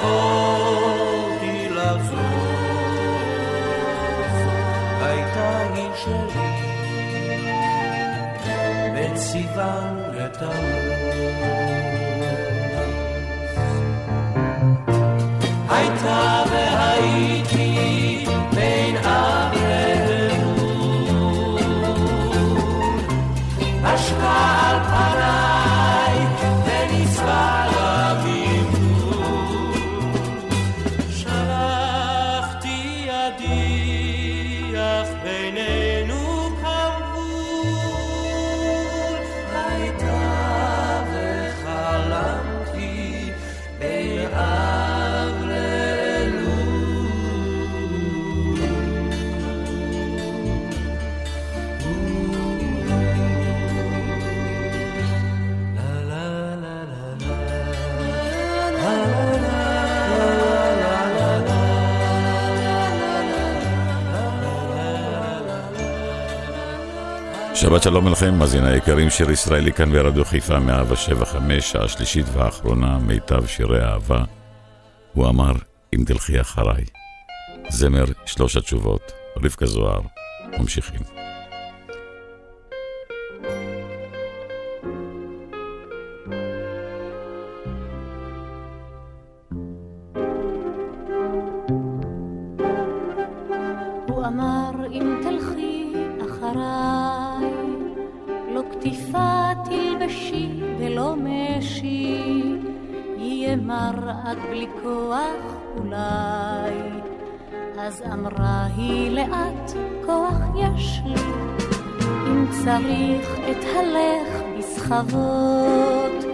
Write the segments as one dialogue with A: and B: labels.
A: יכולתי לזוז, הייתה היא שלי בין סיוון לתמוז. הייתה
B: שבת שלום לכם, מאזיני היקרים, שיר ישראלי כאן ברדיו חיפה 175, השלישית והאחרונה, מיטב שירי אהבה. הוא אמר, אם תלכי אחריי. זמר שלוש התשובות, רבקה זוהר, ממשיכים.
C: עד בלי כוח אולי. אז אמרה היא לאט, כוח יש לי, אם צריך את הלך בסחבות,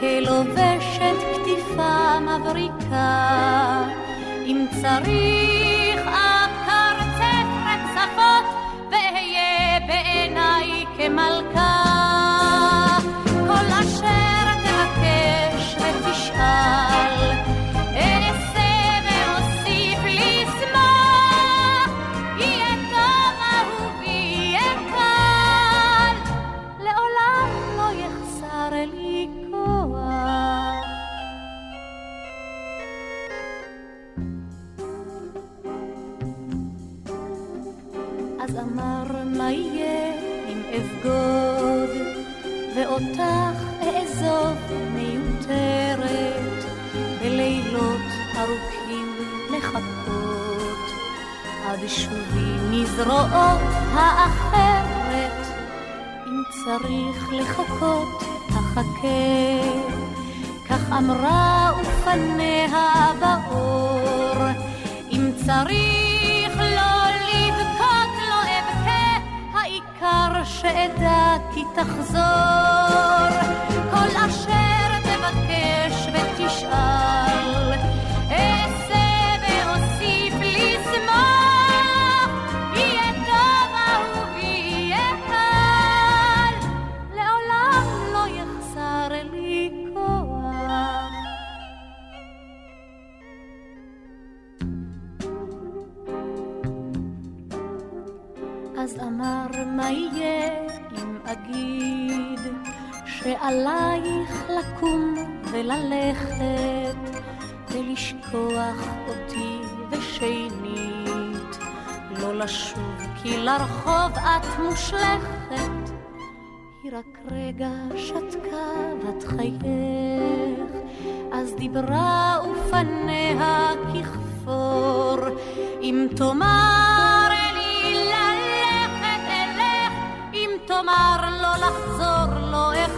C: כלובשת כתיפה מבריקה, אם צריך אקרצף רצפות, ואהיה בעיניי כמלכה. מזרועות האחרת אם צריך לחכות אחכה. כך אמרה ופניה באור אם צריך לא לבכות לא אבכה העיקר שאדע כי תחזור שעלייך לקום וללכת ולשכוח אותי ושנית. לא לשוב כי לרחוב את מושלכת. היא רק רגע שתקה בת חייך. אז דיברה ופניה ככפור. אם תאמר תאמר לא לחזור, לא אחזור.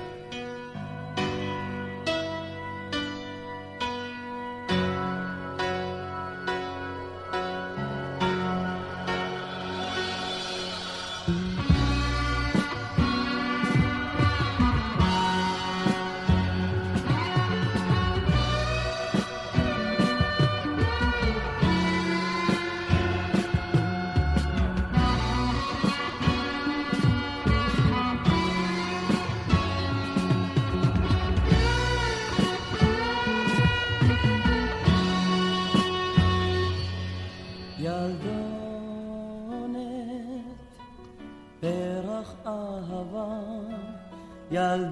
A: Al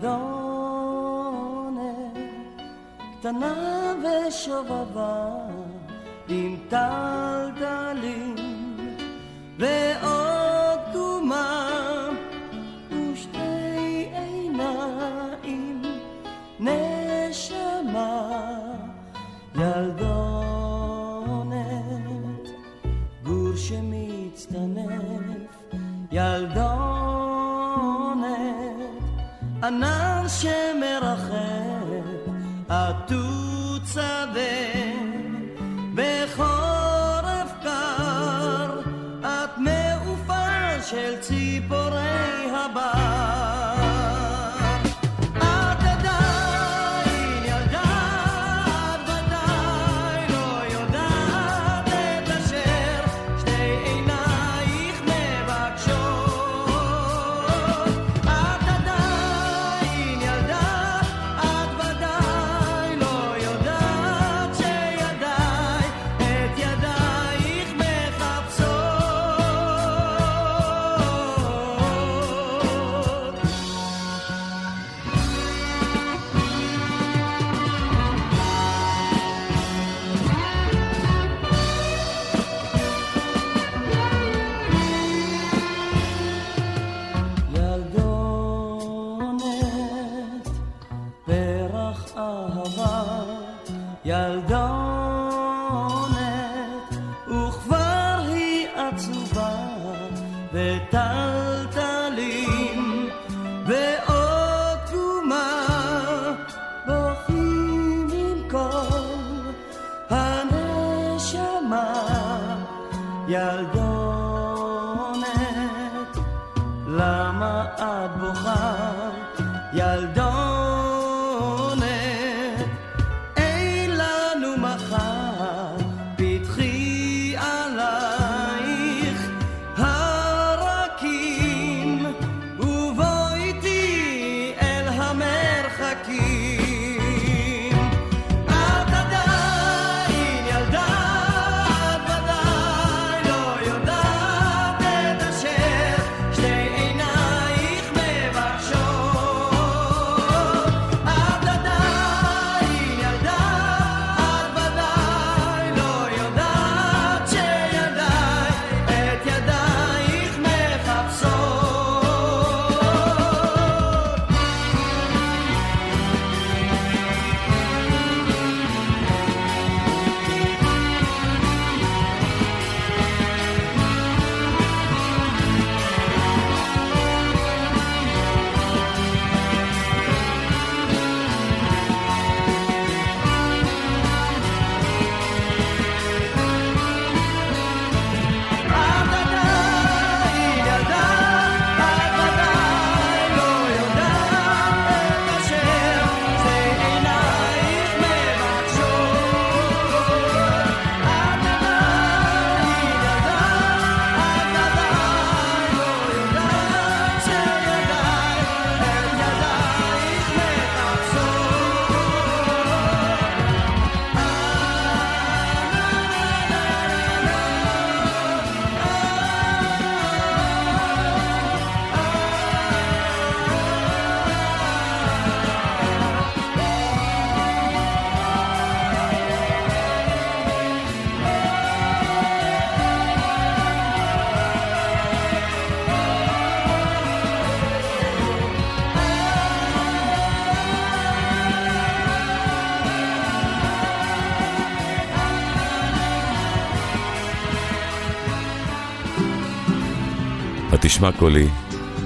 B: תשמע קולי,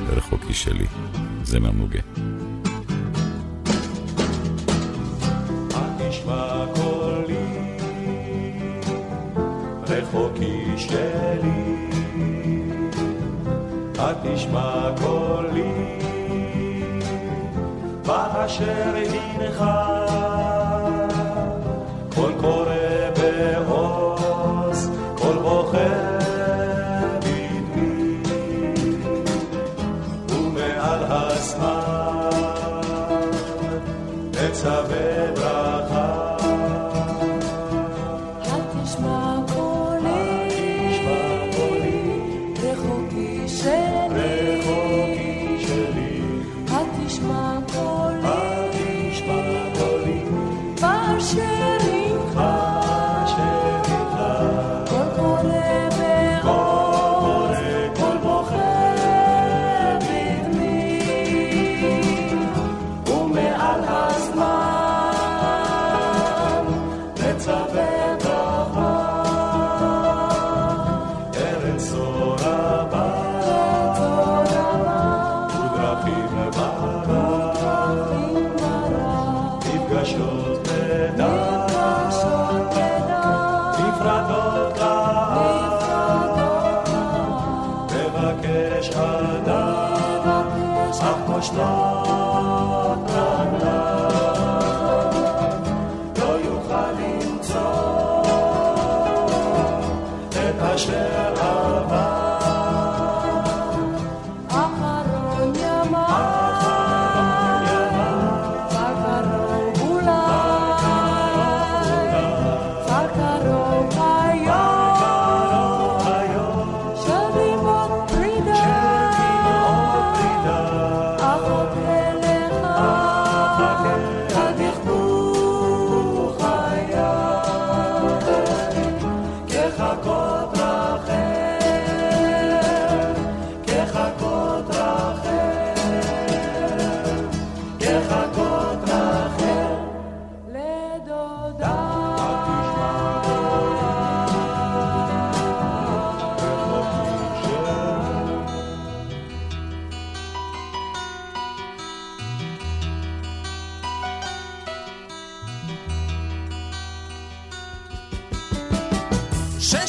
B: רחוקי שלי, זה מהמוגה.
D: רחוקי שלי, התשמע קולי, באשר הנך
C: my God.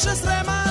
C: noches remanentes.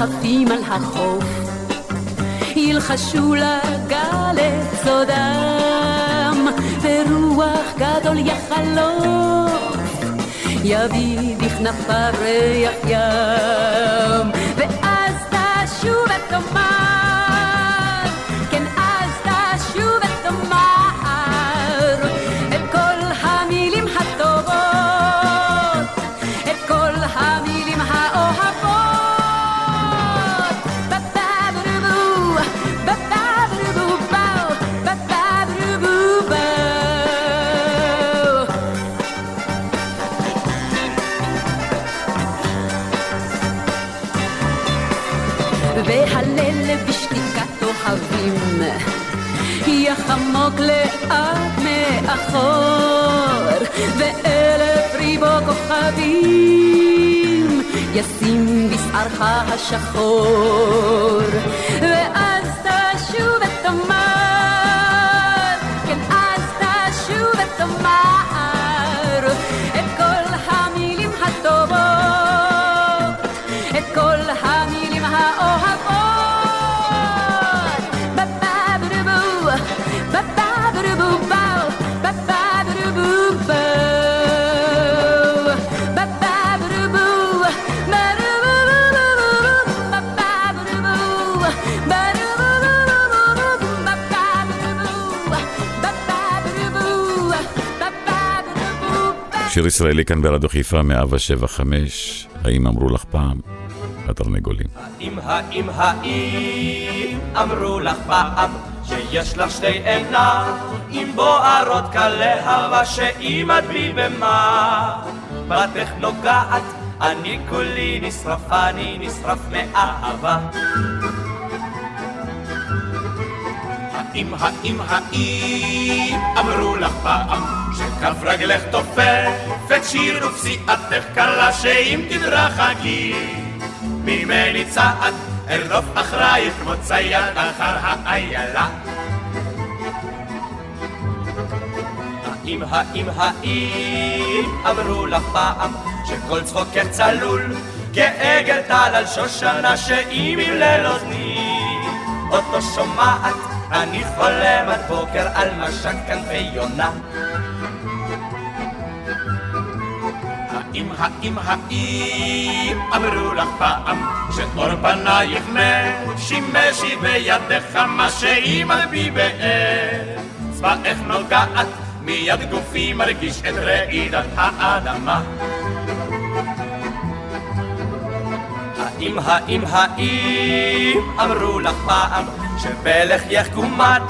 C: מרחפים על החוף, ילחשו לגל את סודם, ורוח גדול יחלוף, יביא בכנפיו ריח ים, ואז תשוב ותאמר עמוק לאט מאחור, ואלף ריבו כוכבים ישים בשערך השחור.
B: שיר ישראלי כאן ברדיו חיפה, 175, האם אמרו לך פעם? התרנגולים.
E: האם, האם, האם אמרו לך פעם שיש לך שתי עיניים בוערות כלהבה שאם את בי במה בתך נוגעת אני כולי נשרף, אני נשרף מאהבה האם, האם, האם? אמרו לך פעם שכף רגלך תופפת שיר ופסיעתך קלה שאם תדרכי ממני צעד ארדוף אחרייך כמו צייד אחר האיילה. האם, האם, האם? אמרו לך פעם שכל צחוקך צלול כעגל טל על שושנה שאם ימלל אוזני אותו שומעת אני חולם עד בוקר על משק כנפי יונה האם, האם, האם אמרו לך פעם שאור פנייך משימשי בידך מה על בי באצבעך נוגעת מיד גופי מרגיש את רעידת האדמה האם, האם, האם אמרו לך פעם שבלחייך קומת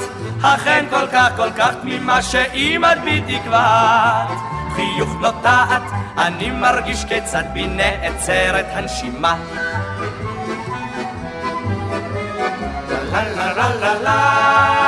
E: אכן כל כך כל כך תמימה שאם את בי תקוות חיוך נוטעת אני מרגיש כיצד בי נעצרת הנשימה. לה לה לה לה לה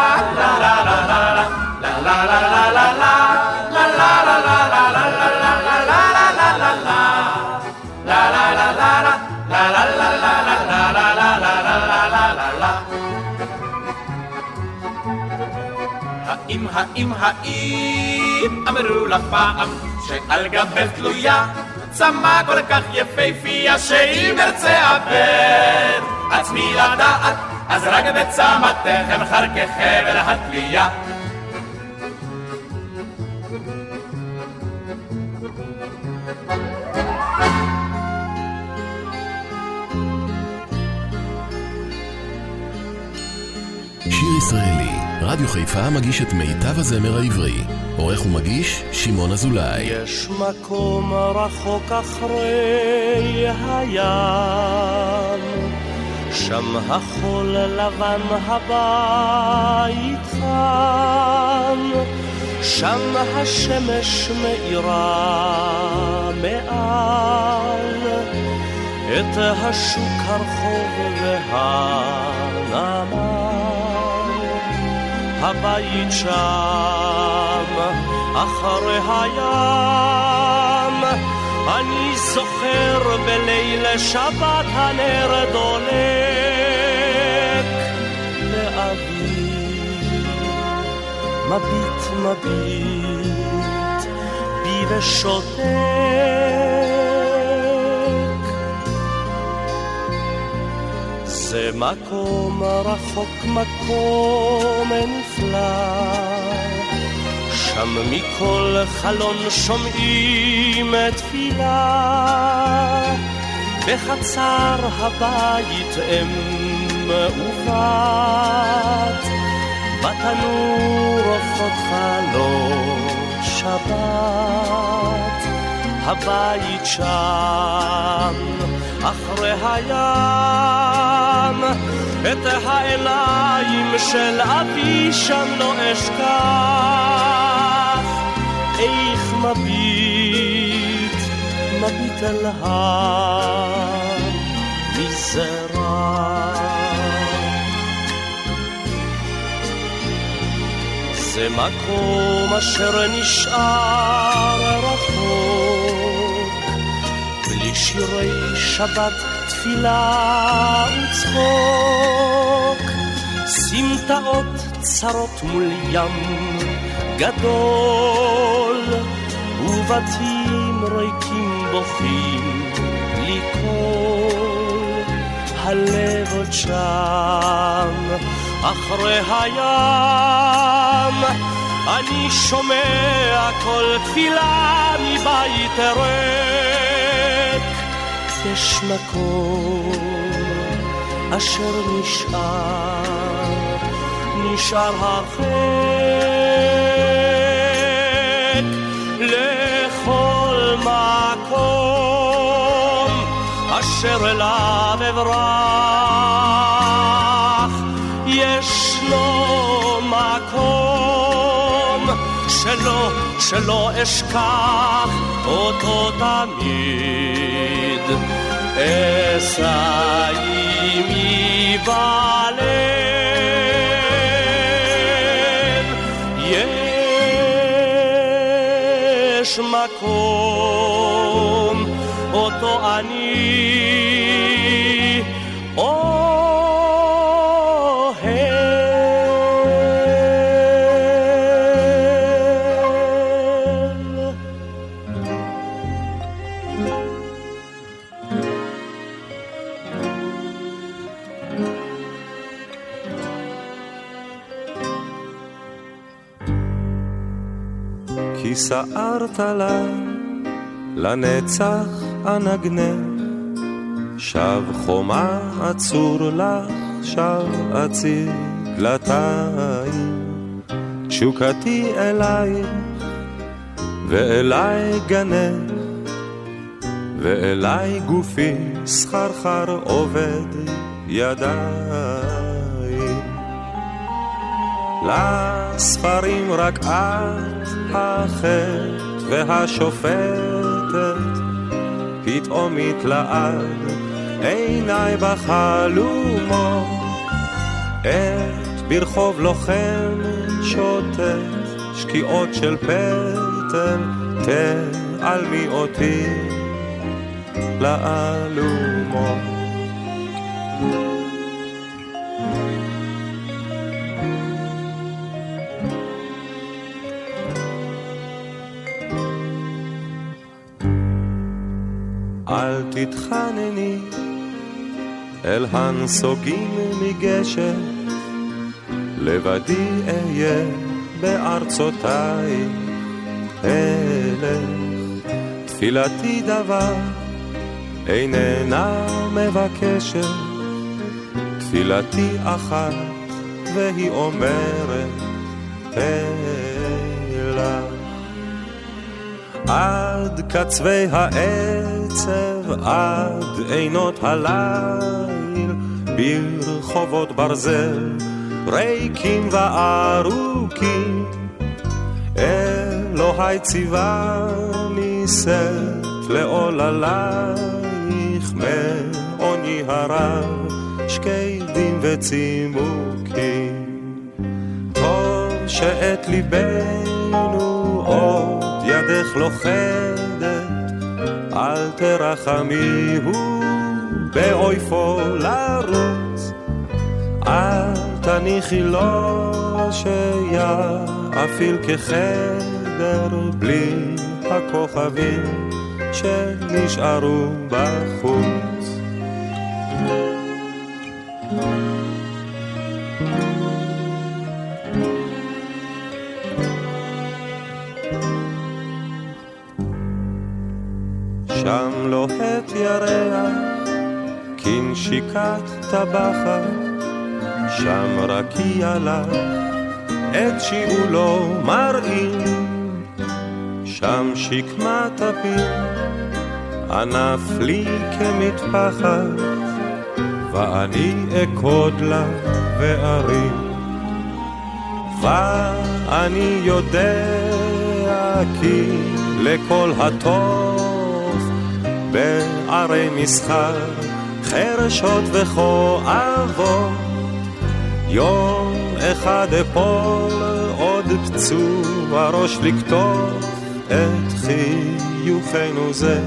E: האם, האם, האם אמרו לך פעם שעל גבך תלויה? צמא כל כך יפהפייה שאם ארצה אבד עצמי לדעת אז רק בצמתך אבחר כחבל התלייה
F: רדיו חיפה מגיש את מיטב הזמר העברי. עורך ומגיש, שמעון אזולאי.
G: יש מקום רחוק אחרי הים, שם החול לבן הבית חם, שם השמש מאירה מעל את השוק הרחוב והנמל. הבית שם, אחרי הים. אני זוכר בליל שבת הנר דולק לאבי. מביט מביט בי ושותק. זה מקום רחוק, מקום נפלא. שם מכל חלון שומעים תפילה. בחצר הבית אם ובת, בתנור עופות חלות שבת. הבית שם, אחרי הים, את העיניים של אבי שם לא אשכח. איך מביט, מביט אל המזרח. זה מקום אשר נשאר רחוק, שירי שבת, תפילה וצחוק, סמטאות צרות מול ים גדול, ובתים ריקים בוכים בלי קול, הלב עוד שם. אחרי הים, אני שומע כל תפילה מבית ריק. יש מקום אשר נשאר, נשאר הרחק לכל מקום אשר אליו אברח. יש לו מקום שלא, שלא אשכח אותו תמיד אסע עמי בלב. יש מקום
H: כי סערת לה לנצח אנגנך, שב חומה עצור לך, שב אציר דלתיים. תשוקתי אלייך, ואליי גנך, ואליי גופי סחרחר עובד ידיים. לספרים רק את החטא והשופטת, פתאום התלעד עיניי בחלומות, את ברחוב לוחם שוטט, שקיעות של פטל, תעלמי אותי לאלומות. תתחנני אל הנסוגים מגשם, לבדי אהיה בארצותיי אלך. תפילתי דבר איננה מבקשת, תפילתי אחת והיא אומרת אלך. עד קצווי העצב, עד עינות הליל, ברחובות ברזל, ריקים וארוכים. אלוהי ציווני שאת לעוללייך, מעוני הרב, שקדים וצימוקים. טוב שאת ליבנו עוד ידך לוכדת, אל תרחמיהו באויפו לרוץ. אל תניחי לו שיאפיל כחדר בלי הכוכבים שנשארו בחוץ. לוהט ירח, כנשיקת טבחת, שם רקיע לך, את שיעולו מראים, שם שקמת הפיל, ענף לי כמטפחת, ואני אכוד לה וארים. ואני יודע כי לכל הטוב בערי מסחר חרשות וכואבות יום אחד אפול עוד פצוע ראש לקטוף את חיוכנו זה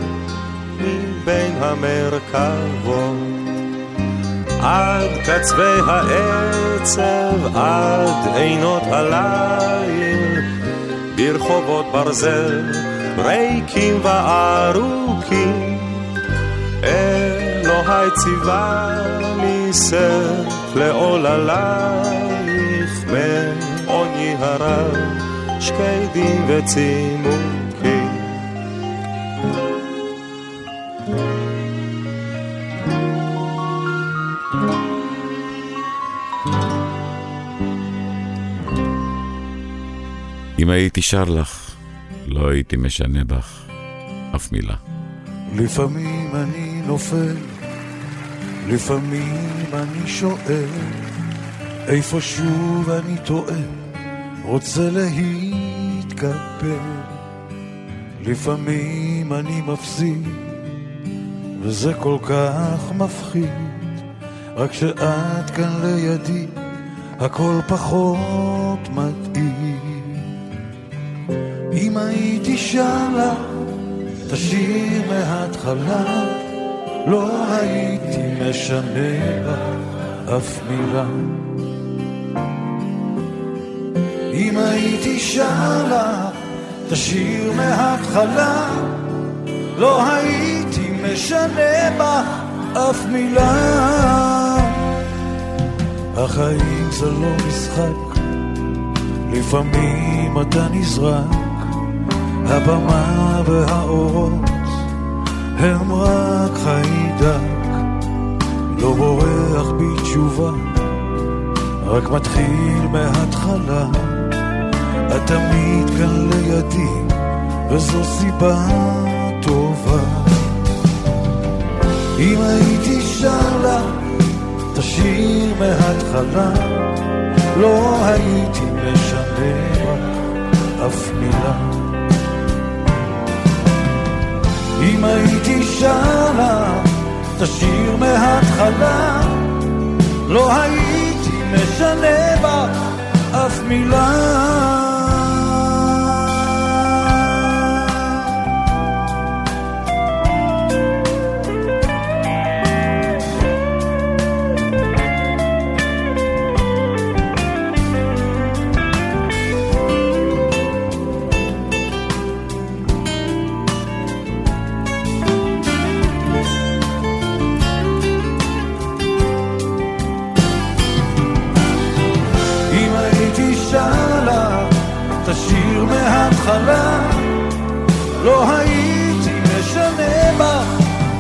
H: מבין המרכבות עד קצווי העצב, עד עינות הליל, ברחובות ברזל, ריקים וארוכים. אלוהי ציווה נישאת לעוללייך, מעוני הרב, שקדים וצימוקים.
B: אם הייתי שר לך, לא הייתי משנה בך אף מילה.
I: לפעמים אני נופל, לפעמים אני שואל, איפה שוב אני טועה, רוצה להתקפל. לפעמים אני מפסיד, וזה כל כך מפחיד, רק שאת כאן לידי, הכל פחות מדאיג. אם הייתי שרה, תשאיר מההתחלה, לא הייתי משנה בה אף מילה. אם הייתי שרה, תשאיר מההתחלה, לא הייתי משנה בה אף מילה. החיים זה לא משחק, לפעמים אתה נזרק, הבמה והאורות הם רק חיידק, לא בורח בתשובה, רק מתחיל מההתחלה. את תמיד כאן לידי, וזו סיבה טובה. אם הייתי שר לה, תשאיר מההתחלה, לא הייתי משנה אף מילה. אם הייתי שר לה, תשאיר מההתחלה, לא הייתי משנה בה אף מילה. מההתחלה, לא הייתי משנה בה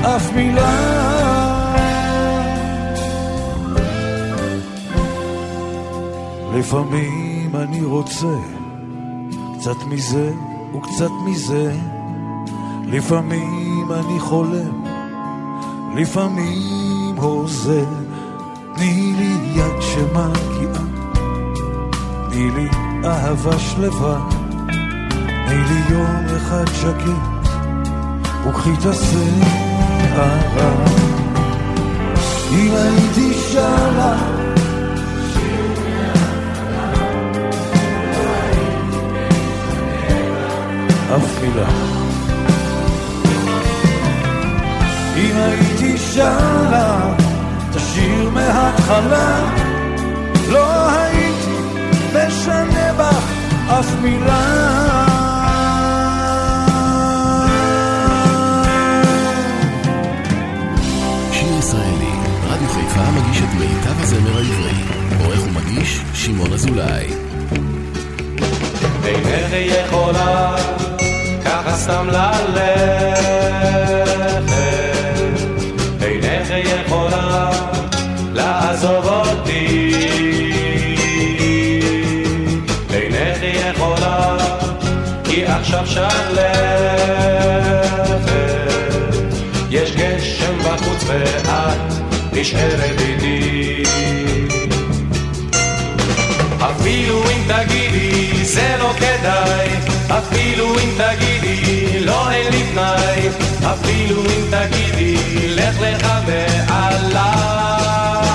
I: אף מילה. לפעמים אני רוצה קצת מזה וקצת מזה, לפעמים אני חולם, לפעמים הוזה, תני לי יד שמגיעה תני לי אהבה שלווה, תני לי יום אחד שקט, וקחי את השערה. אם הייתי שרה, אף מילה. אם הייתי שרה, תשאיר מההתחלה, לא הייתי משנה בה אף מילה.
J: חיפה מגיש את מיטב הזמר העברי. עורך ומגיש, שמעון אזולאי.
D: אינך יכולה ככה סתם ללכת אינך יכולה לעזוב אותי אינך יכולה כי עכשיו שלכת יש גשם בחוץ ואת נשארת איתי אפילו אם תגידי זה לא כדאי, אפילו אם תגידי לא אין לי תנאי, אפילו אם תגידי לך לך מעליי.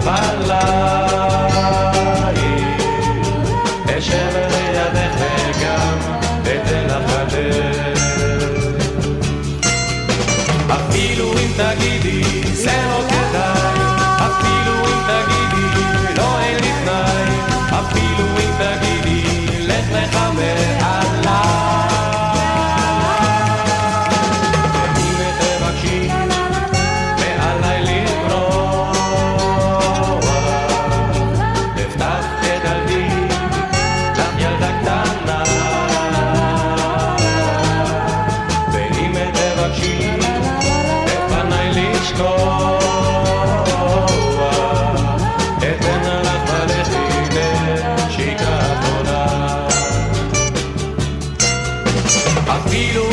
D: או לבכות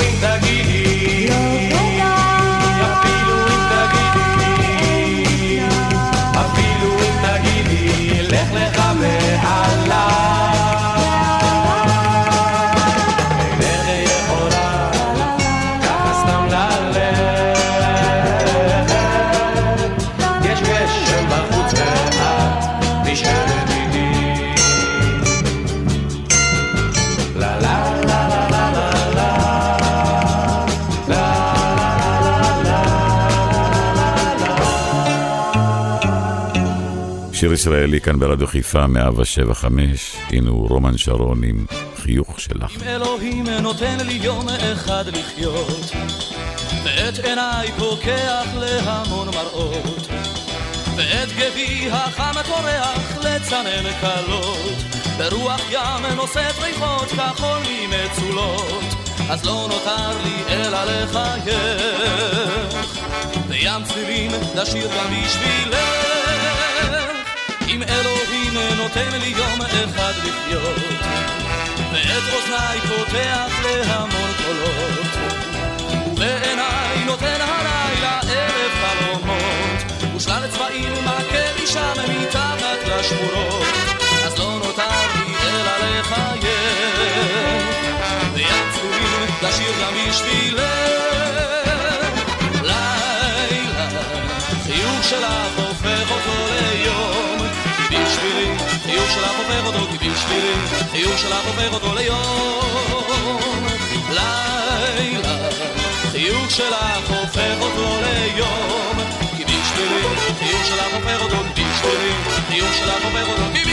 G: ainda
B: you. ישראלי כאן ברדיו חיפה, 175, הנה הוא רומן שרון עם חיוך שלך.
K: אם אלוהים נותן לי יום אחד לחיות, ואת עיניי פוקח להמון מראות, ואת גבי החם טורח לצנן קלות, ברוח ים נושאת ריחות כחול ממצולות, אז לא נותר לי אלא לחייך, בים צלילים לשיר גם בשבילך. אם אלוהים נותן לי יום אחד לחיות, ואת אוזניי פותח להמון קולות, ובעיניי נותן הלילה אלף חלומות, ושלל צבעים מכה לי שם מתחת לשמורות, אז לא נותר לי אלא לחייך, בים צבועים לשיר גם בשבילך. לילה, חיוך שלך הופך חיוך שלך הופך אותו, כי בשבילי, חיוך שלך הופך אותו ליום. לילה, חיוך שלך הופך אותו ליום, כי בשבילי, חיוך שלך הופך אותו, כי בשבילי, חיוך שלך הופך אותו, כי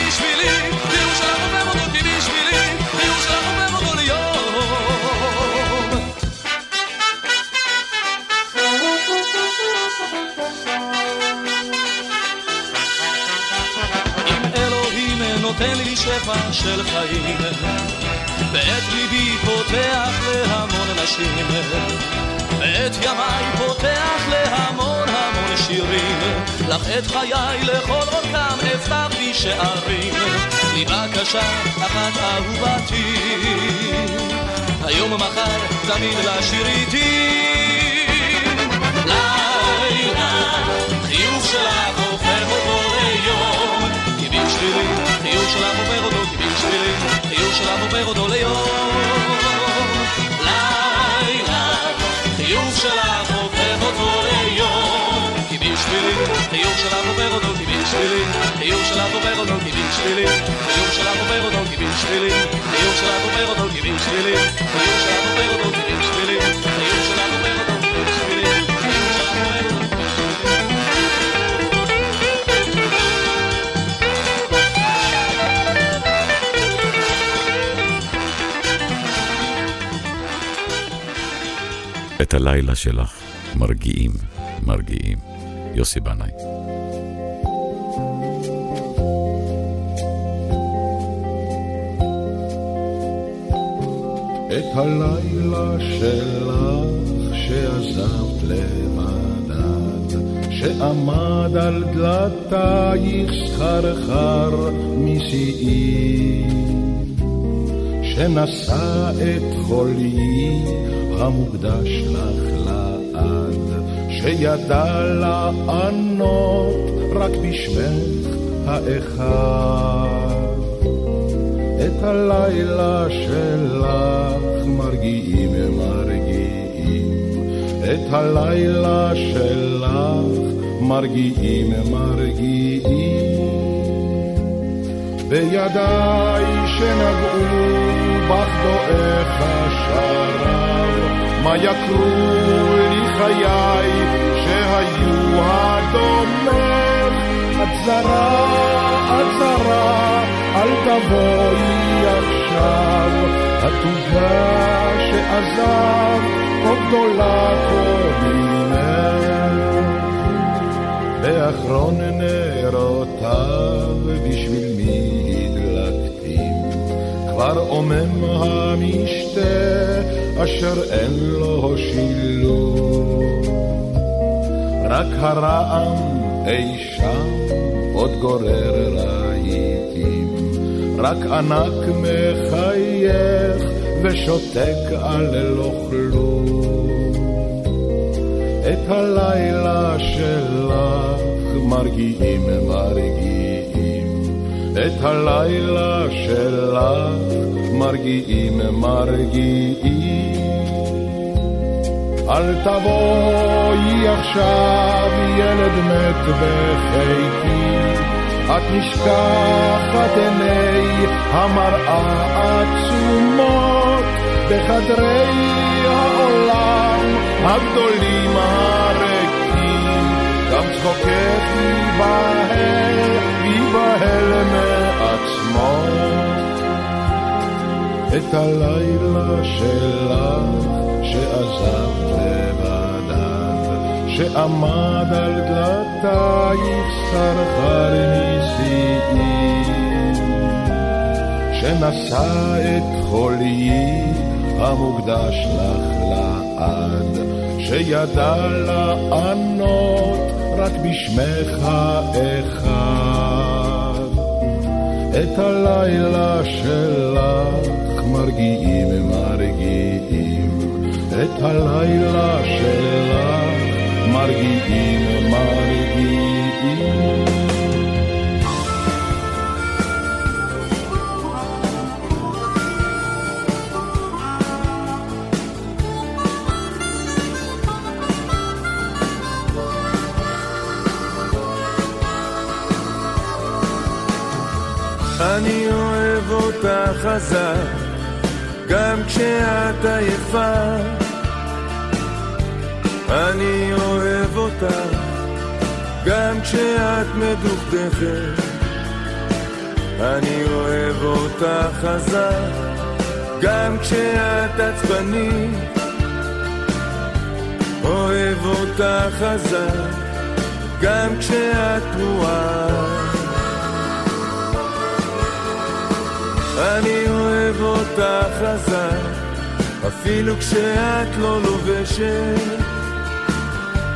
K: את חיי לכל אורכם הבטחתי שערים, לי בקשה אחת אהובתי, היום מחר תמיד לשיר איתי. לילה, חיוך שלך הופך אותו ליום, כי בשבילי, חיוך שלך הופך אותו, כי בשבילי, חיוך שלך הופך אותו ליום. לילה, חיוך שלך הופך אותו ליום, לא שלילי, חיוך שלך עובר אותו לא גיבין שלילי, חיוך שלך עובר אותו לא גיבין שלילי, חיוך שלך עובר אותו גיבין שלילי, חיוך שלך עובר אותו גיבין שלילי, חיוך שלך עובר אותו גיבין שלילי, חיוך שלך עובר אותו גיבין שלילי, חיוך שלך עובר אותו
B: את הלילה שלך מרגיעים, מרגיעים. יוסי בנאי.
L: את הלילה שלך שעזבת לבדד, שעמד על דלתייך סחרחר משיאי, שנשא את חולי המוקדש לך שידע לענות רק בשמך האחד. את הלילה שלך מרגיעים מרגיעים, את הלילה שלך מרגיעים מרגיעים. בידיי שנגעו בך דועך השרב, מה יקרו לי חיי שהיו הדומך, את זרה, את זרה, אל תבואי עכשיו, התוגה שעזב, עוד גדולה קודמך. באחרון נרותיו בשביל כבר עומם המשתה אשר אין לו שילוב. רק הרעם אי שם עוד גורר רהיטים, רק ענק מחייך ושותק על לא כלום. את הלילה שלך מרגיעים מרגיעים, את הלילה שלך מרגיעים מרגיעים. אל תבואי עכשיו ילד מת בחיקי, את נשכחת עיני המראה עצומות בחדרי העולם הגדולים הריקים, גם צחוקך ייבהל, ייבהל מעצמו. את הלילה שלך שעזבת לבדד, שעמד על דלתייך סרחר נשיאים, שנשא את חוליי המוקדש לך לעד, שידע לענות רק בשמך אחד. את הלילה שלך מרגיעים מרגיעים, את הלילה שלך מרגיעים מרגיעים.
M: אני אוהב אותך חזק, גם כשאת עייפה. אני אוהב אותך, גם כשאת מדוכדכת. אני אוהב אותך חזק, גם כשאת עצבנית. אוהב אותך חזק, גם כשאת תרועה. אני אוהב אותך חזק, אפילו כשאת לא לובשת.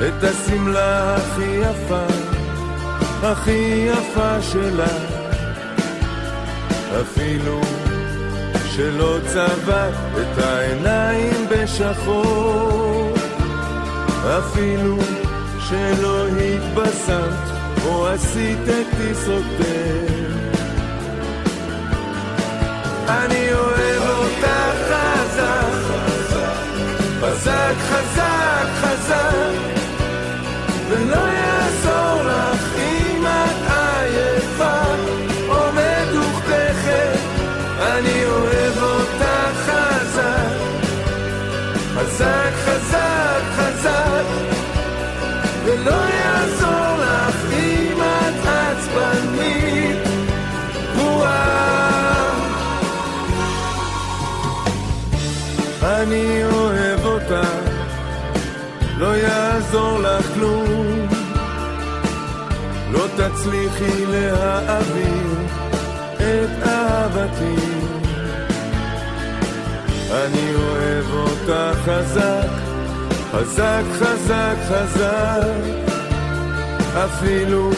M: את השמלה הכי יפה, הכי יפה שלך, אפילו שלא צבעת את העיניים בשחור, אפילו שלא התבשמת או עשית את טיסותך. אני אוהב אותך חזק, חזק, חזק, חזק, ולא יעזור לך אם את עייפה או מדוכדכת. אני אוהב אותך חזק, חזק, חזק, חזק, ולא יעזור אני אוהב אותך, לא יעזור לך כלום. לא תצליחי להעביר את אהבתי. אני אוהב אותך חזק, חזק, חזק, חזק, אפילו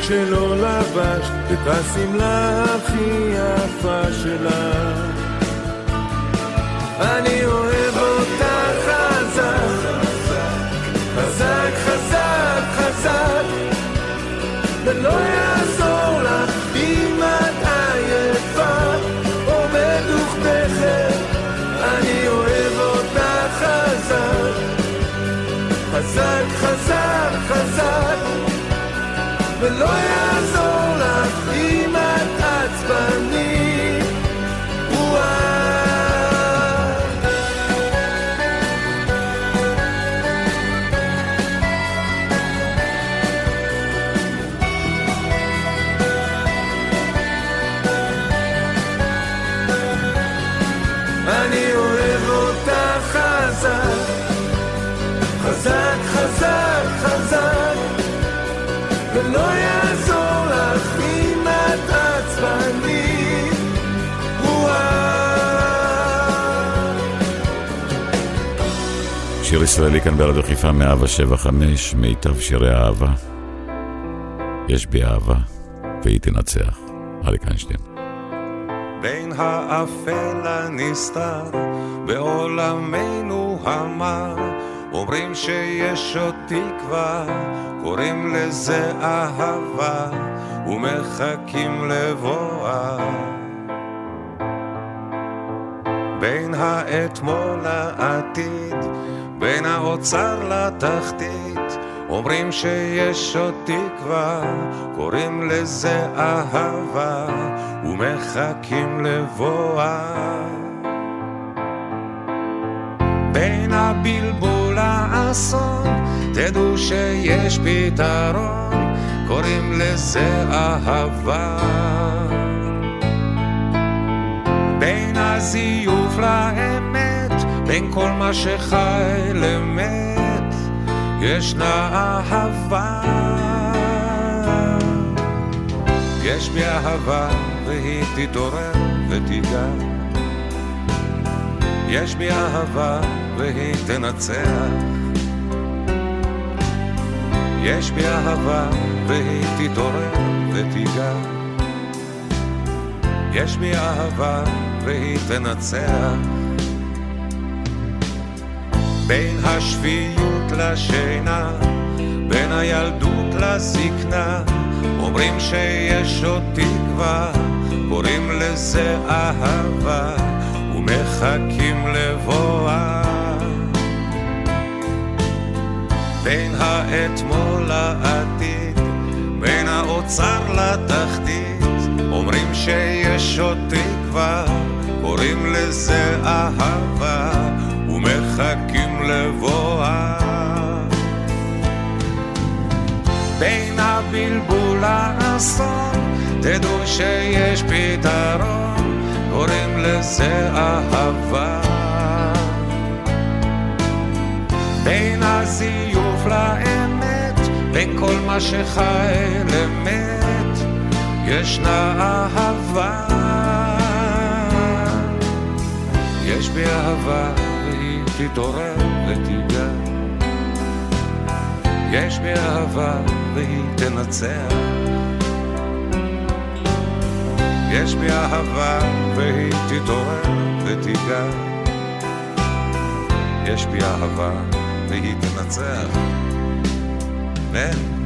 M: כשלא לבשת את השמלה הכי יפה שלך. ולא יעזור לך אם את עייפה ולא יעזור לך אם את עצבנית.
B: שיר ישראלי כאן ברדיו חיפה 175, מיטב שירי האהבה. יש בי אהבה, והיא תנצח. אריק איינשטיין.
H: בין האפל הנסתר בעולמנו המר אומרים שיש עוד תקווה, קוראים לזה אהבה ומחכים לבואה בין האתמול לעתיד, בין האוצר לתחתית אומרים שיש עוד תקווה, קוראים לזה אהבה ומחכים לבואה בין הבלבול לאסון, תדעו שיש פתרון, קוראים לזה אהבה. בין הזיוף לאמת, בין כל מה שחי למת, ישנה אהבה. יש בי אהבה והיא תתעורר ותיגע. יש בי אהבה והיא תנצח. יש בי אהבה והיא תתעורר ותיגע. יש בי אהבה והיא תנצח. בין השפיות לשינה, בין הילדות לזקנה, אומרים שיש עוד תקווה, קוראים לזה אהבה, ומחכים לבואה. בין האתמול לעתיד, בין האוצר לתחתית, אומרים שיש עוד תקווה, קוראים לזה אהבה, ומחכים לבואה. בין הבלבול לאסון, תדעו שיש פתרון, קוראים לזה אהבה. בין הזיוף לאמת, בין כל מה שחי למת, ישנה אהבה. יש בי אהבה תתעורר ותיגע. יש בי אהבה והיא תנצח. יש בי אהבה והיא תתעורר ותיגע. יש בי אהבה והיא תנצח. אמן.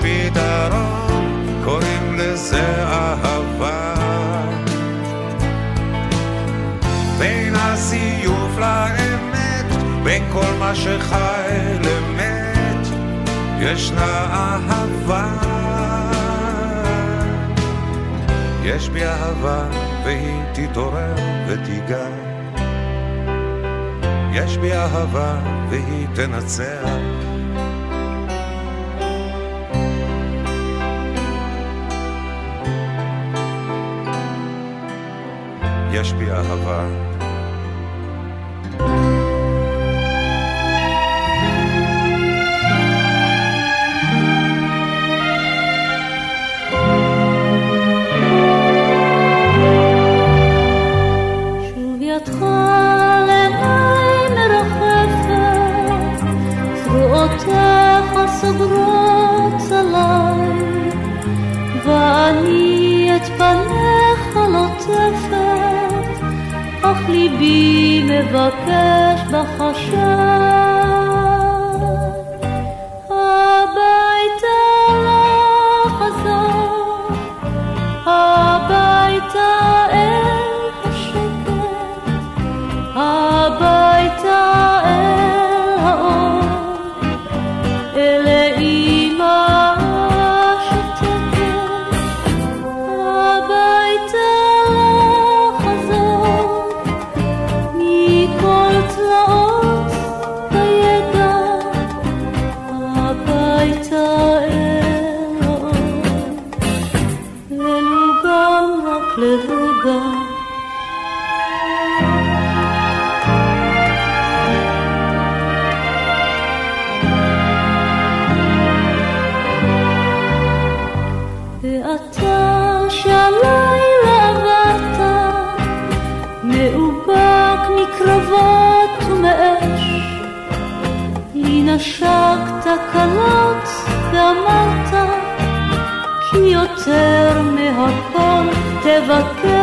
H: פתרון, קוראים לזה אהבה. בין הזיוף לאמת, בין כל מה שחי למת, ישנה אהבה. יש בי אהבה והיא תתעורר ותיגע. יש בי אהבה והיא תנצח. יש בי אהבה.
N: ליבי מבקש בחשש. השקת קלות ואמרת כי יותר מהכל תבקר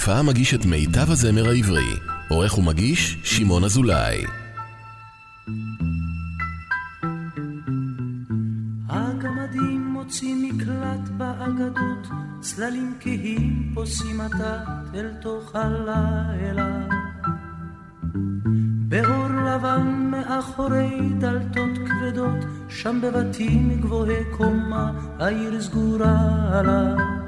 F: חיפה מגיש את מיטב הזמר העברי. עורך ומגיש, שמעון אזולאי.
A: הגמדים מוצאים מקלט באגדות, צללים כהים פוסעים עתת אל תוך הלילה. באור לבן מאחורי דלתות כבדות, שם בבתים גבוהי קומה, העיר סגורה לה.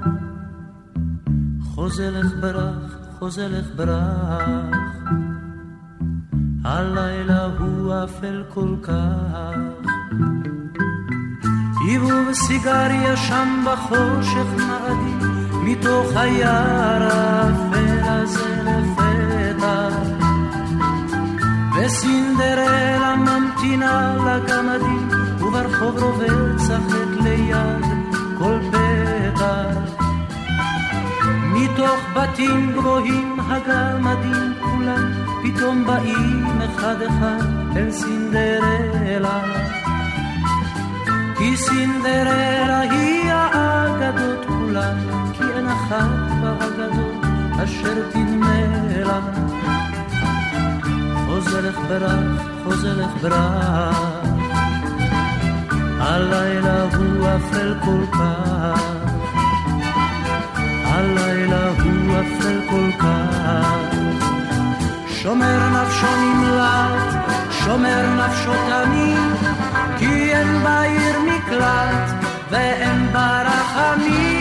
A: חוזלך ברח, חוזלך ברח, הלילה הוא אפל כל כך. היוו בסיגריה שם בחושך מאדים, מתוך היער האפל הזה לפתע. וסינדרלה ממתינה לגמדים, וברחוב רובץ החטא ליד כל פתח. מתוך בתים גבוהים הגמדים כולם, פתאום באים אחד אחד אל סינדרלה. כי סינדרלה היא האגדות כולן, כי אין אחת באגדות אשר תדמה לה. חוזרך ברח, חוזרך ברח, הלילה הוא אפל כל כך, הלילה הוא אפל כל כך. שומר נפשו נמלט, שומר נפשו תמיד, כי אין בעיר מקלט ואין בה רחמים.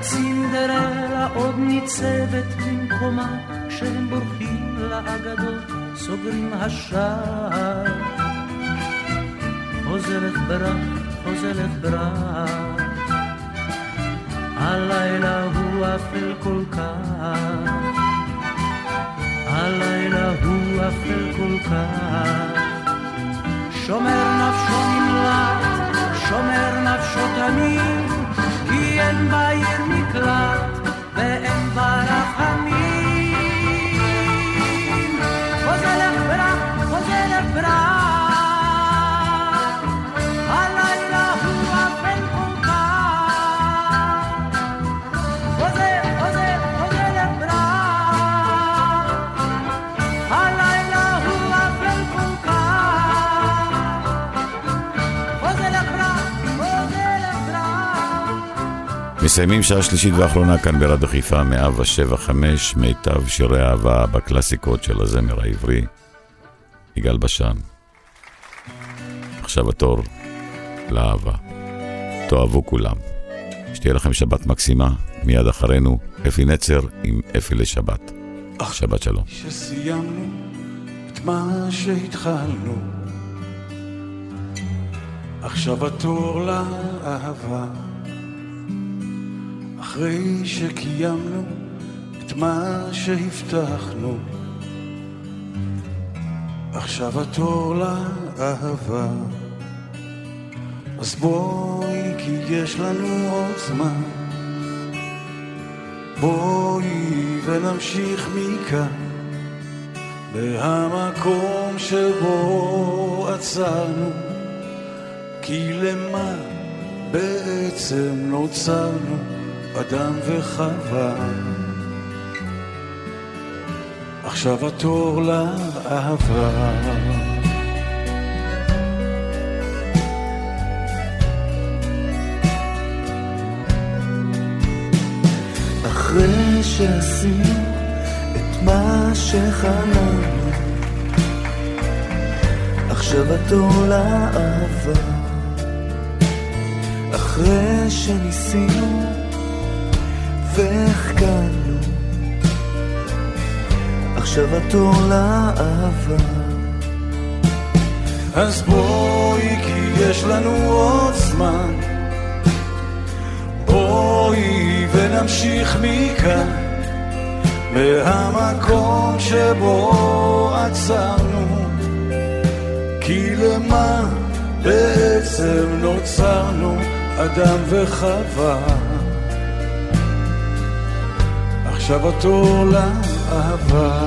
A: רק סינדרלה עוד ניצבת במקומה, כשהם בורחים לאגדות, סוגרים השער. חוזרת ברק, חוזרת ברק. הלילה הוא אפל כל כך, הלילה הוא אפל כל כך. שומר נפשו נמלט, שומר נפשו תמיד, כי אין בעיר מקלט ואין בה רחמים.
B: מסיימים שעה שלישית ואחרונה כאן ברדיו חיפה 107.5 מיטב שירי אהבה בקלאסיקות של הזמר העברי יגאל בשן. עכשיו התור לאהבה. תאהבו כולם. שתהיה לכם שבת מקסימה, מיד אחרינו אפי נצר עם אפי לשבת. שבת שלום.
I: שסיימנו את מה שהתחלנו, עכשיו התור לאהבה. אחרי שקיימנו את מה שהבטחנו, עכשיו התור לאהבה. אז בואי, כי יש לנו עוד זמן. בואי ונמשיך מכאן, מהמקום שבו עצרנו, כי למה בעצם נוצרנו, אדם וחווה. עכשיו התור לאהבה.
M: אחרי שעשינו את מה שחלמנו, עכשיו התור לאהבה. אחרי שניסינו והחכמנו, עכשיו התור לאהבה.
I: אז בואי, כי יש לנו עוד זמן. בואי ונמשיך מכאן, מהמקום שבו עצרנו. כי למה בעצם נוצרנו, אדם וחווה? עכשיו התור לאהבה.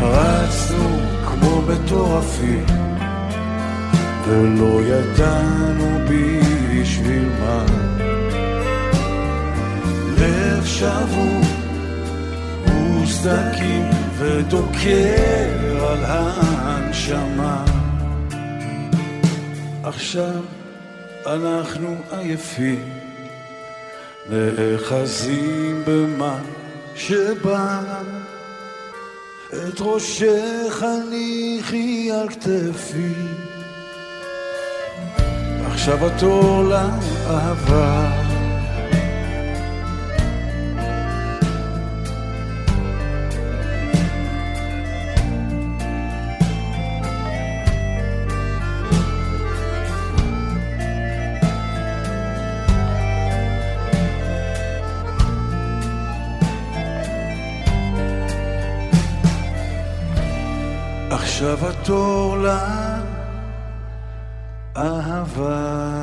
I: רצנו כמו מטורפים ולא ידענו בשביל מה. לב שבור וסדקים ודוקר על הנשמה. עכשיו אנחנו עייפים, נאחזים במה שבא. את ראשך הניחי על כתפי עכשיו התור לאהבה. עכשיו התור לאהבה.